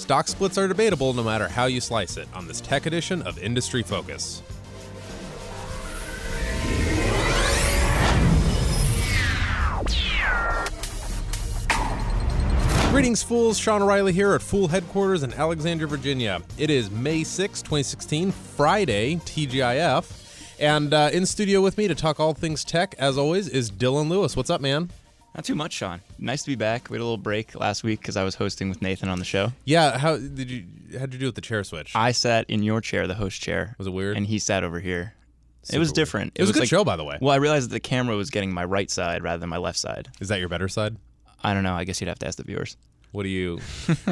Stock splits are debatable no matter how you slice it on this tech edition of Industry Focus. Greetings, fools. Sean O'Reilly here at Fool Headquarters in Alexandria, Virginia. It is May 6, 2016, Friday, TGIF. And uh, in studio with me to talk all things tech, as always, is Dylan Lewis. What's up, man? Not too much, Sean. Nice to be back. We had a little break last week because I was hosting with Nathan on the show. Yeah, how did you? How'd you do with the chair switch? I sat in your chair, the host chair. Was it weird? And he sat over here. Super it was weird. different. It was a good like- show, by the way. Well, I realized that the camera was getting my right side rather than my left side. Is that your better side? I don't know. I guess you'd have to ask the viewers. What do you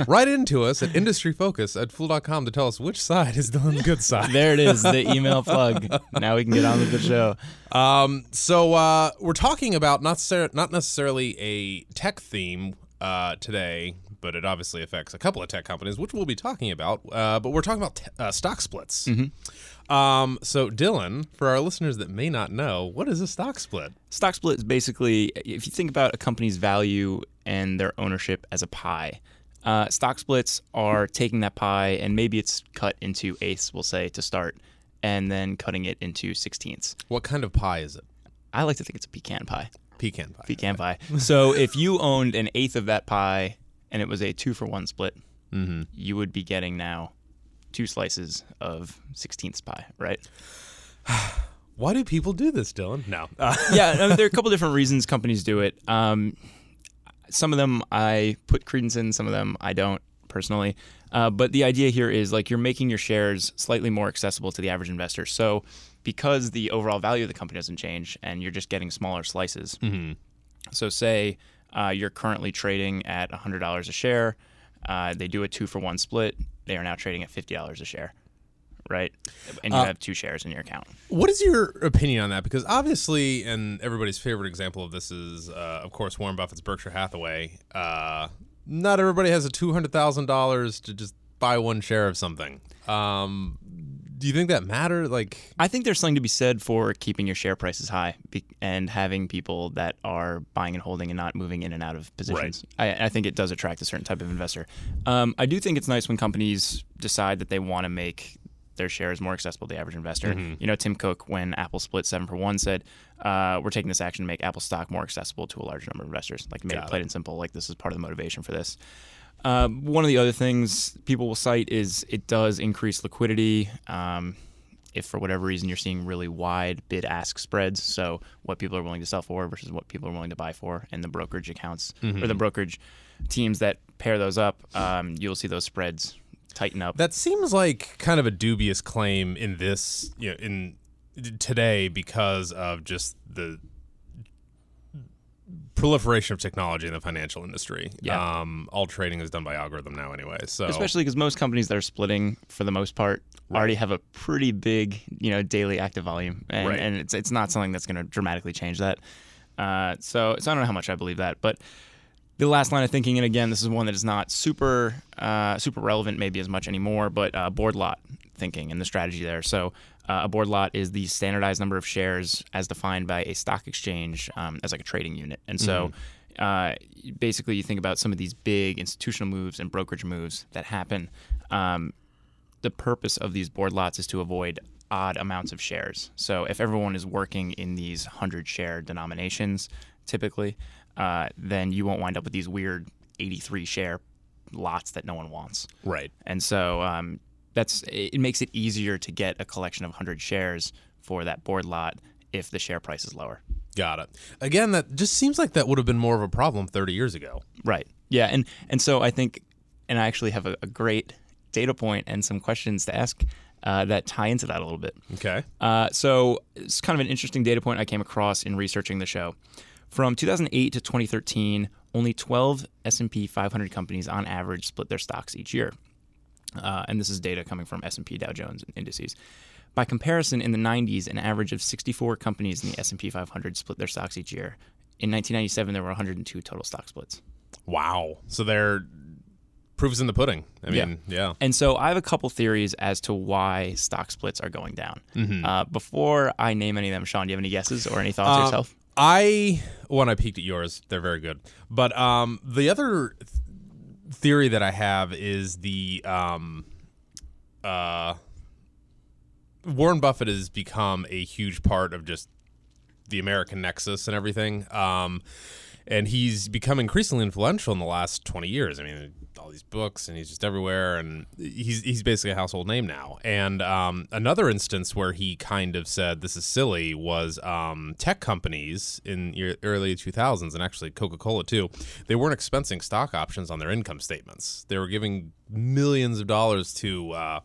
write into us at Industry Focus at Fool.com to tell us which side is Dylan's good side? There it is, the email plug. Now we can get on with the show. Um, so uh, we're talking about not ser- not necessarily a tech theme uh, today, but it obviously affects a couple of tech companies, which we'll be talking about. Uh, but we're talking about t- uh, stock splits. Um, so Dylan, for our listeners that may not know, what is a stock split? Stock split is basically if you think about a company's value and their ownership as a pie. Uh, stock splits are taking that pie and maybe it's cut into eighths, we'll say, to start, and then cutting it into sixteenths. What kind of pie is it? I like to think it's a pecan pie. Pecan pie. Pecan pie. So if you owned an eighth of that pie and it was a two for one split, you would be getting now two slices of sixteenths pie, right? Why do people do this, Dylan? No. Uh, yeah, I mean, there are a couple different reasons companies do it. Um, some of them I put credence in, some of them I don't personally. Uh, but the idea here is like you're making your shares slightly more accessible to the average investor. So because the overall value of the company doesn't change and you're just getting smaller slices. So say uh, you're currently trading at $100 a share. Uh, they do a two for one split. They are now trading at $50 a share, right? And you have two shares in your account. What is your opinion on that? Because obviously, and everybody's favorite example of this is, uh, of course, Warren Buffett's Berkshire Hathaway. Uh, not everybody has a two hundred thousand dollars to just buy one share of something. Um, do you think that matter? Like, I think there's something to be said for keeping your share prices high be- and having people that are buying and holding and not moving in and out of positions. I, I think it does attract a certain type of investor. Um, I do think it's nice when companies decide that they want to make their shares more accessible to the average investor. You know, Tim Cook, when Apple split seven for one, said, uh, "We're taking this action to make Apple stock more accessible to a larger number of investors." Like, made Got it plain and simple. Like, this is part of the motivation for this. Uh, one of the other things people will cite is it does increase liquidity. Um, if for whatever reason you're seeing really wide bid ask spreads, so what people are willing to sell for versus what people are willing to buy for, and the brokerage accounts or the brokerage teams that pair those up, um, you'll see those spreads tighten up. that seems like kind of a dubious claim in this, you know, in today because of just the proliferation of technology in the financial industry. Yeah. Um, all trading is done by algorithm now, anyway. So Especially because most companies that are splitting, for the most part, already have a pretty big, you know, daily active volume, and, Right. and it's it's not something that's going to dramatically change that. Uh, so so I don't know how much I believe that, but the last line of thinking, and again, this is one that is not super uh, super relevant, maybe as much anymore, but uh, board lot thinking and the strategy there. So uh, a board lot is the standardized number of shares as defined by a stock exchange um, as like a trading unit, and so. Uh, basically, you think about some of these big institutional moves and brokerage moves that happen. Um, the purpose of these board lots is to avoid odd amounts of shares. So if everyone is working in these 100 share denominations, typically, uh, then you won't wind up with these weird 83 share lots that no one wants. right. And so um, that's it makes it easier to get a collection of 100 shares for that board lot if the share price is lower. Got it. Again, that just seems like that would have been more of a problem 30 years ago. Right. Yeah. And and so I think, and I actually have a, a great data point and some questions to ask uh, that tie into that a little bit. Okay. Uh, so it's kind of an interesting data point I came across in researching the show. From 2008 to 2013, only 12 S&P 500 companies on average split their stocks each year. Uh, and this is data coming from S&P Dow Jones indices. By comparison, in the 90s, an average of 64 companies in the S&P 500 split their stocks each year. In 1997, there were 102 total stock splits. Wow. So they're proofs in the pudding. I Yeah. mean, yeah. And so I have a couple theories as to why stock splits are going down. Mm-hmm. Uh, before I name any of them, Sean, do you have any guesses or any thoughts Uh, yourself? I when I peeked at yours, they're very good. But um, the other theory that I have is the um, uh, Warren Buffett has become a huge part of just the American nexus and everything. Um, and he's become increasingly influential in the last 20 years. I mean, all these books, and he's just everywhere, and he's he's basically a household name now. And um, another instance where he kind of said this is silly was um, tech companies in the early 2000s, and actually Coca Cola too. They weren't expensing stock options on their income statements. They were giving millions of dollars to uh,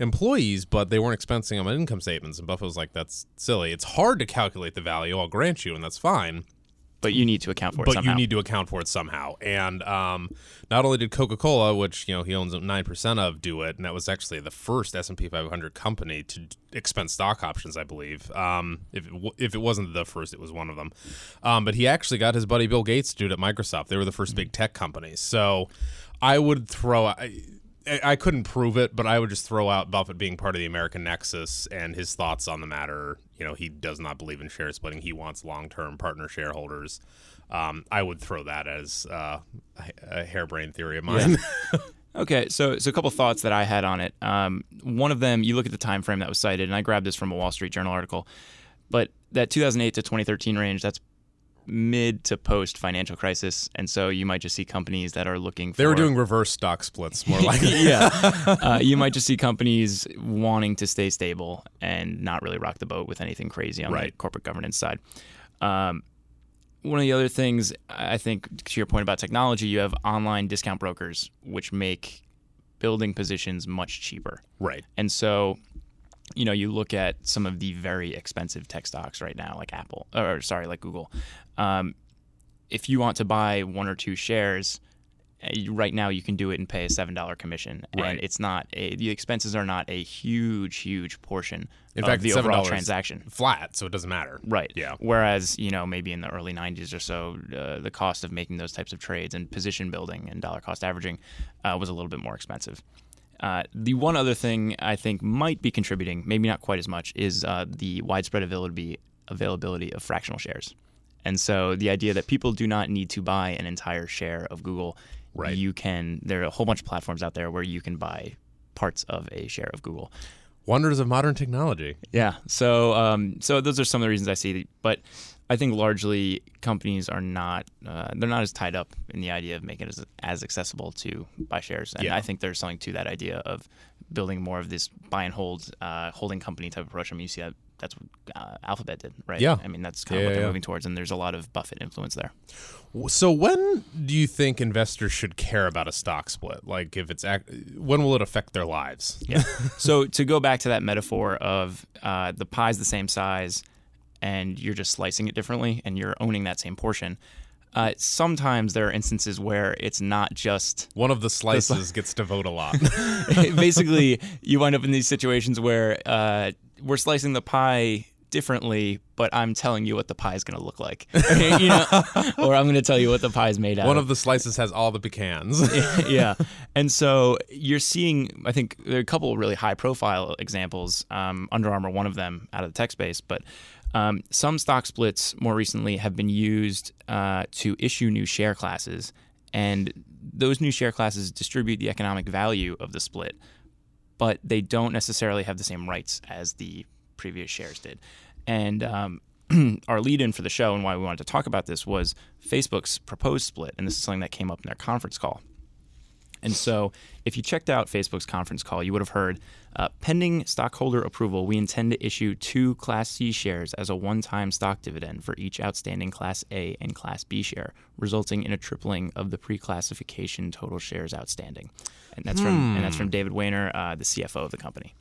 employees, but they weren't expensing them on income statements. And Buffett was like, "That's silly. It's hard to calculate the value. I'll grant you, and that's fine." But you need to account for it but somehow. you need to account for it somehow. And um, not only did Coca Cola, which you know he owns nine percent of, do it, and that was actually the first S and P 500 company to expense stock options, I believe. Um, if it w- if it wasn't the first, it was one of them. Um, but he actually got his buddy Bill Gates to do it at Microsoft. They were the 1st big tech companies. So I would throw. I, I couldn't prove it, but I would just throw out Buffett being part of the American Nexus and his thoughts on the matter. You know, he does not believe in share splitting. He wants long-term partner shareholders. Um, I would throw that as uh, a harebrained theory of mine. Yeah. okay, so so a couple thoughts that I had on it. Um, one of them, you look at the time frame that was cited, and I grabbed this from a Wall Street Journal article. But that 2008 to 2013 range, that's mid to post financial crisis, and so you might just see companies that are looking. for... They were doing reverse stock splits, more like yeah. Uh, you might just see companies wanting to stay stable and not really rock the boat with anything crazy on right. the corporate governance side. Um, one of the other things I think to your point about technology, you have online discount brokers which make building positions much cheaper. Right. And so you know, you look at some of the very expensive tech stocks right now, like Apple, or sorry, like Google. Um, if you want to buy one or two shares, eh, right now you can do it and pay a seven dollar commission, right. and it's not a, the expenses are not a huge, huge portion. In of fact, the overall transaction flat, so it doesn't matter. Right. Yeah. Whereas you know maybe in the early '90s or so, uh, the cost of making those types of trades and position building and dollar cost averaging uh, was a little bit more expensive. Uh, the one other thing I think might be contributing, maybe not quite as much, is uh, the widespread availability availability of fractional shares. And so the idea that people do not need to buy an entire share of Google. Right. You can. There are a whole bunch of platforms out there where you can buy parts of a share of Google. Wonders of modern technology. Yeah. So, um, so those are some of the reasons I see. But I think largely companies are not uh, they're not as tied up in the idea of making it as, as accessible to buy shares, and yeah. I think there's something to that idea of building more of this buy and hold uh, holding company type approach. I mean, you see that that's what uh, Alphabet did, right? Yeah. I mean, that's kind yeah, of what they're yeah. moving towards, and there's a lot of Buffett influence there. So when do you think investors should care about a stock split? Like if it's act- when will it affect their lives? Yeah. so to go back to that metaphor of uh, the pie's the same size and you're just slicing it differently and you're owning that same portion. Uh, sometimes there are instances where it's not just one of the slices gets to vote a lot. Basically, you wind up in these situations where uh, we're slicing the pie differently, but I'm telling you what the pie is going to look like, you know, or I'm going to tell you what the pie is made out. One of. of the slices has all the pecans. yeah, and so you're seeing. I think there are a couple of really high-profile examples. Um, Under Armour, one of them, out of the tech space, but um, some stock splits more recently have been used uh, to issue new share classes, and those new share classes distribute the economic value of the split, but they don't necessarily have the same rights as the previous shares did. And um, our lead in for the show and why we wanted to talk about this was Facebook's proposed split. And this is something that came up in their conference call. And so, if you checked out Facebook's conference call, you would have heard uh, pending stockholder approval, we intend to issue two Class C shares as a one time stock dividend for each outstanding Class A and Class B share, resulting in a tripling of the pre classification total shares outstanding. And that's, from, and that's from David Wehner, uh, the CFO of the company.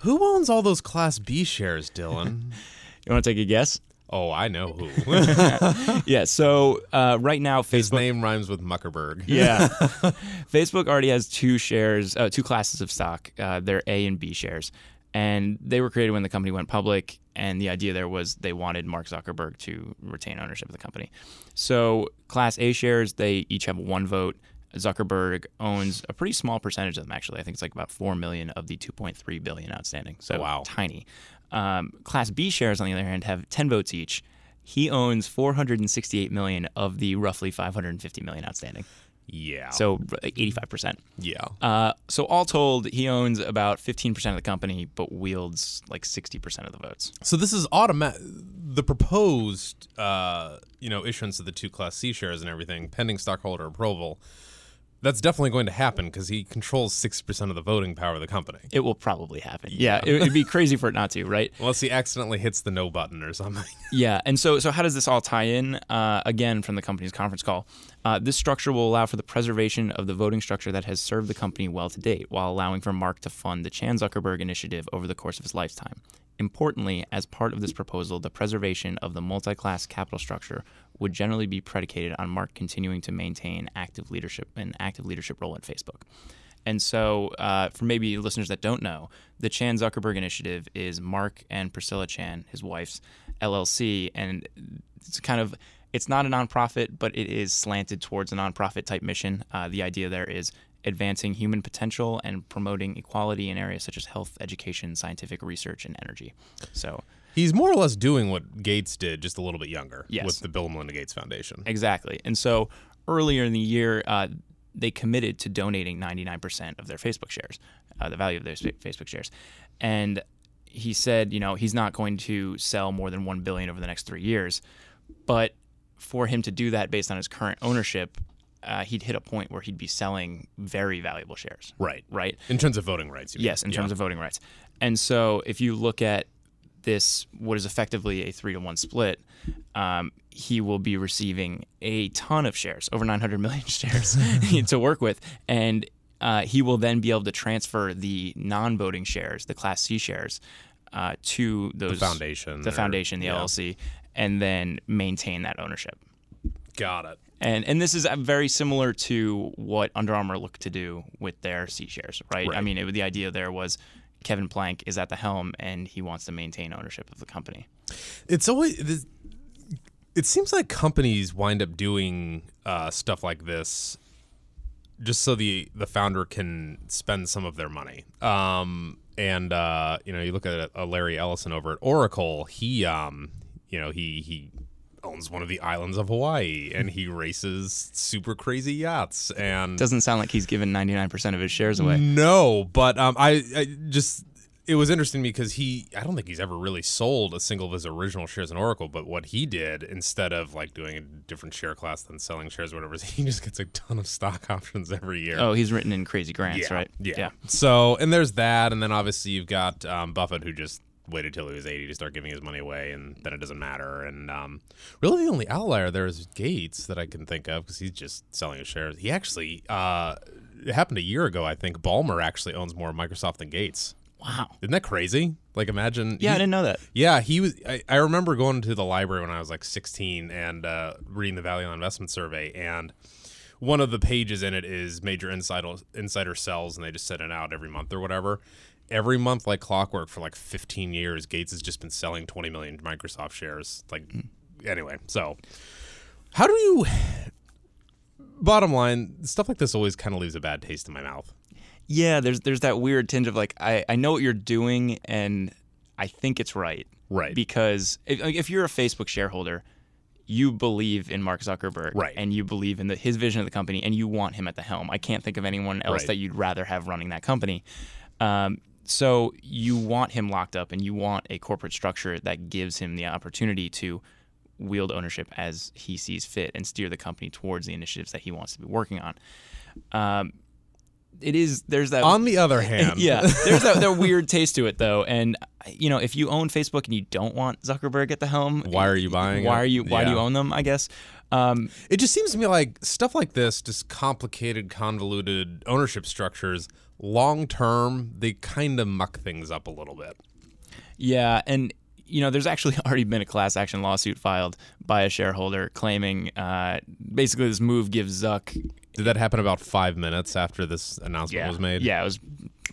Who owns all those Class B shares, Dylan? You want to take a guess? Oh, I know who. yeah. So uh, right now, His Facebook. name rhymes with Muckerberg. Yeah. Facebook already has two shares, uh, two classes of stock. Uh, they're A and B shares, and they were created when the company went public. And the idea there was they wanted Mark Zuckerberg to retain ownership of the company. So Class A shares, they each have one vote. Zuckerberg owns a pretty small percentage of them. Actually, I think it's like about four million of the 2.3 billion outstanding. So Wow. tiny. Um, Class B shares, on the other hand, have 10 votes each. He owns 468 million of the roughly 550 million outstanding. Yeah. So like 85%. yeah. Uh, so all told, he owns about 15% of the company, but wields like 60% of the votes. So this is automatic. The proposed, uh, you know, issuance of the two Class C shares and everything, pending stockholder approval. That's definitely going to happen because he controls sixty percent of the voting power of the company. It will probably happen. Yeah, it would be crazy for it not to, right? Unless he accidentally hits the no button or something. Yeah, and so so how does this all tie in? Uh, again, from the company's conference call, uh, this structure will allow for the preservation of the voting structure that has served the company well to date, while allowing for Mark to fund the Chan Zuckerberg initiative over the course of his lifetime. Importantly, as part of this proposal, the preservation of the multi-class capital structure would generally be predicated on Mark continuing to maintain active leadership an active leadership role at Facebook. And so, uh, for maybe listeners that don't know, the Chan Zuckerberg Initiative is Mark and Priscilla Chan, his wife's LLC, and it's kind of it's not a nonprofit, but it is slanted towards a nonprofit type mission. Uh, the idea there is advancing human potential and promoting equality in areas such as health, education, scientific research, and energy. So, He's more or less doing what Gates did, just a little bit younger, Yes. with the Bill and Melinda Gates Foundation. Exactly. And so earlier in the year, uh, they committed to donating 99% of their Facebook shares, uh, the value of their Facebook shares. And he said, you know, he's not going to sell more than 1 billion over the next 3 years. But for him to do that based on his current ownership, uh, he'd hit a point where he'd be selling very valuable shares, Right. right? In terms of voting rights. you mean. Yes, in Yeah. terms of voting rights. And so if you look at this, what is effectively a three to one split, um, he will be receiving a ton of shares, over 900 million shares to work with. And uh, he will then be able to transfer the non voting shares, the Class C shares, uh, to those foundation the or- foundation, the yeah. LLC, and then maintain that ownership. Got it. And and this is uh, very similar to what Under Armour looked to do with their C shares, right? I mean, it, the idea there was Kevin Plank is at the helm and he wants to maintain ownership of the company. It's always. It seems like companies wind up doing uh, stuff like this just so the the founder can spend some of their money. Um, and uh, you know, you look at uh, Larry Ellison over at Oracle. He, um, you know, he he owns one of the islands of Hawaii, and he races super crazy yachts. And Doesn't sound like he's given 99% of his shares away. no, but um, I, I just it was interesting to me because he I don't think he's ever really sold a single of his original shares in Oracle. But what he did instead of like doing a different share class than selling shares, or whatever, he just gets a ton of stock options every year. Oh, he's written in crazy grants, yeah, right? Yeah. So and there's that, and then obviously you've got um, Buffett who just waited till he was 80 to start giving his money away, and then it doesn't matter. And um, really, the only outlier there is Gates that I can think of because he's just selling his shares. He actually uh, it happened a year ago, I think. Ballmer actually owns more Microsoft than Gates. Wow. Isn't that crazy? Like imagine. Yeah, I didn't know that. yeah, he was. I, I remember going to the library when I was like 16 and uh, reading the Value Line Investment Survey, and one of the pages in it is major insider insider sells, and they just send it out every month or whatever. Every month, like clockwork, for like 15 years, Gates has just been selling 20 million Microsoft shares. Like, anyway, so how do you? Bottom line, stuff like this always kind of leaves a bad taste in my mouth. Yeah, there's there's that weird tinge of like I, I know what you're doing and I think it's right. Right. Because if, if you're a Facebook shareholder, you believe in Mark Zuckerberg Right. and you believe in the, his vision of the company and you want him at the helm. I can't think of anyone else Right. that you'd rather have running that company. Um, so you want him locked up and you want a corporate structure that gives him the opportunity to wield ownership as he sees fit and steer the company towards the initiatives that he wants to be working on. Um, it is there's that On the other hand, yeah, there's that, that weird taste to it though, and you know, if you own Facebook and you don't want Zuckerberg at the helm, Why are you buying Why it? are you Why do you own them? I guess. Um, It just seems to me like stuff like this, just complicated, convoluted ownership structures, long term, they kind of muck things up a little bit. yeah, and you know, there's actually already been a class action lawsuit filed by a shareholder claiming uh, basically this move gives Zuck Did that happen about five minutes after this announcement was made? Yeah, it was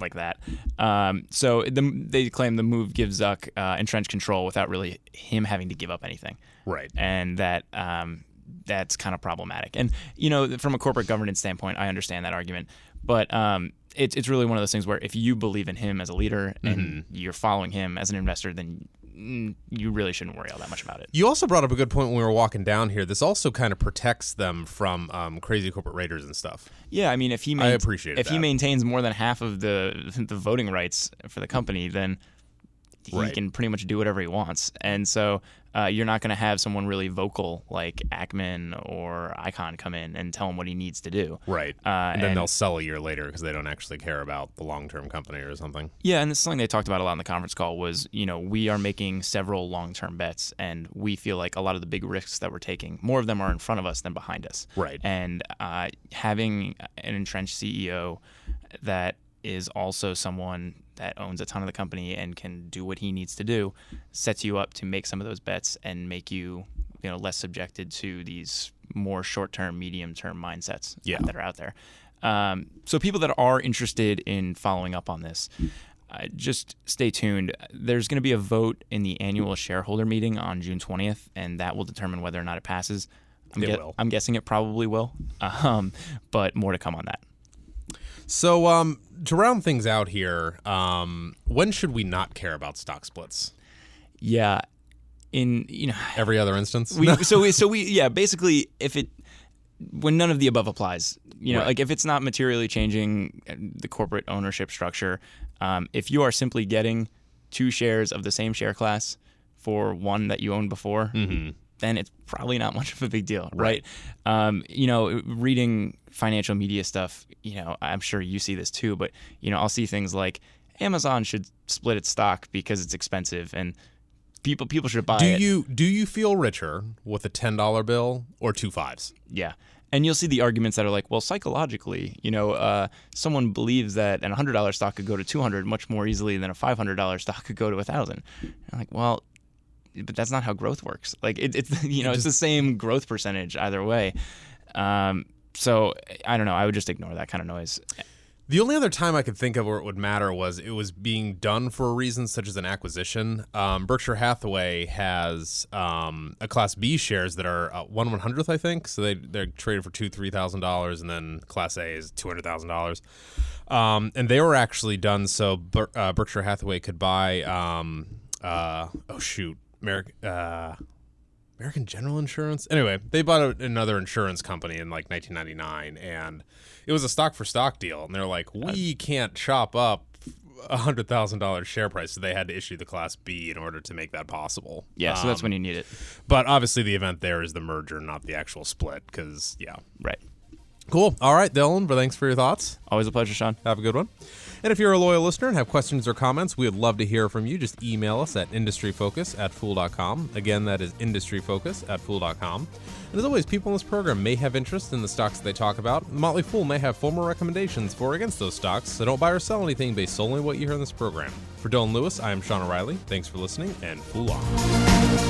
like that. Um, so the, they claim the move gives Zuck uh, entrenched control without really him having to give up anything. Right. and that um, that's kind of problematic. And you know, from a corporate governance standpoint, I understand that argument, but um, it's it's really one of those things where if you believe in him as a leader and Mm-hmm. you're following him as an investor, then you really shouldn't worry all that much about it. You also brought up a good point when we were walking down here. This also kind of protects them from um, crazy corporate raiders and stuff. Yeah, I mean, if he I appreciate if he maintains more than half of the the voting rights for the company, then he Right. can pretty much do whatever he wants. And so uh, you're not going to have someone really vocal like Ackman or Icahn come in and tell him what he needs to do. Right. Uh, and then and- they'll sell a year later because they don't actually care about the long term company or something. Yeah, and this is something they talked about a lot in the conference call was, you know, we are making several long-term bets, and we feel like a lot of the big risks that we're taking, more of them are in front of us than behind us. Right. And uh, having an entrenched CEO that is also someone that owns a ton of the company and can do what he needs to do sets you up to make some of those bets and make you, you know, less subjected to these more short-term, medium-term mindsets Yeah. that are out there. Um, so people that are interested in following up on this, uh, just stay tuned. There's going to be a vote in the annual shareholder meeting on June 20th, and that will determine whether or not it passes. I'm, It will. I'm guessing it probably will, um, but more to come on that. So, um, to round things out here, um, when should we not care about stock splits? Yeah, in you know, Every other instance? we so we so we yeah basically if it when none of the above applies you know Right. like if it's not materially changing uh, the corporate ownership structure um, if you are simply getting two shares of the same share class for one that you owned before then it's probably not much of a big deal right, Um, you know reading financial media stuff you know i'm sure you see this too but you know i'll see things like amazon should split its stock because it's expensive and people people should buy do it you do you feel richer with a ten dollar bill or two fives? Yeah. And you'll see the arguments that are like, well, psychologically, you know, uh, someone believes that an $100 stock could go to 200 much more easily than a $500 stock could go to 1,000. Like, well, but that's not how growth works. Like, it, it's, you know, it's the same growth percentage either way. Um, so I don't know. I would just ignore that kind of noise. The only other time I could think of where it would matter was it was being done for a reason such as an acquisition. Um, Berkshire Hathaway has um, a Class B shares that are uh, one one hundredth, I think. So they they're traded for two three thousand dollars, and then Class A is two hundred thousand dollars. Um, and they were actually done so Ber- uh, Berkshire Hathaway could buy. Um, uh, oh shoot, American. Uh, American General Insurance. Anyway, they bought a, another insurance company in like 1999, and it was a stock for stock deal. And they're like, we can't chop up a hundred thousand dollars share price, so they had to issue the Class B in order to make that possible. Yeah. So that's Um, when you need it. But obviously, the event there is the merger, not the actual split. Because yeah, Right. cool. All right, Dylan. But thanks for your thoughts. Always a pleasure, Sean. Have a good one. And if you're a loyal listener and have questions or comments, we would love to hear from you. Just email us at industryfocus at fool.com. Again, that is industryfocus at fool.com. And as always, people in this program may have interest in the stocks they talk about. Motley Fool may have formal recommendations for or against those stocks, so don't buy or sell anything based solely on what you hear in this program. For Dylan Lewis, I am Sean O'Reilly. Thanks for listening, and Fool on.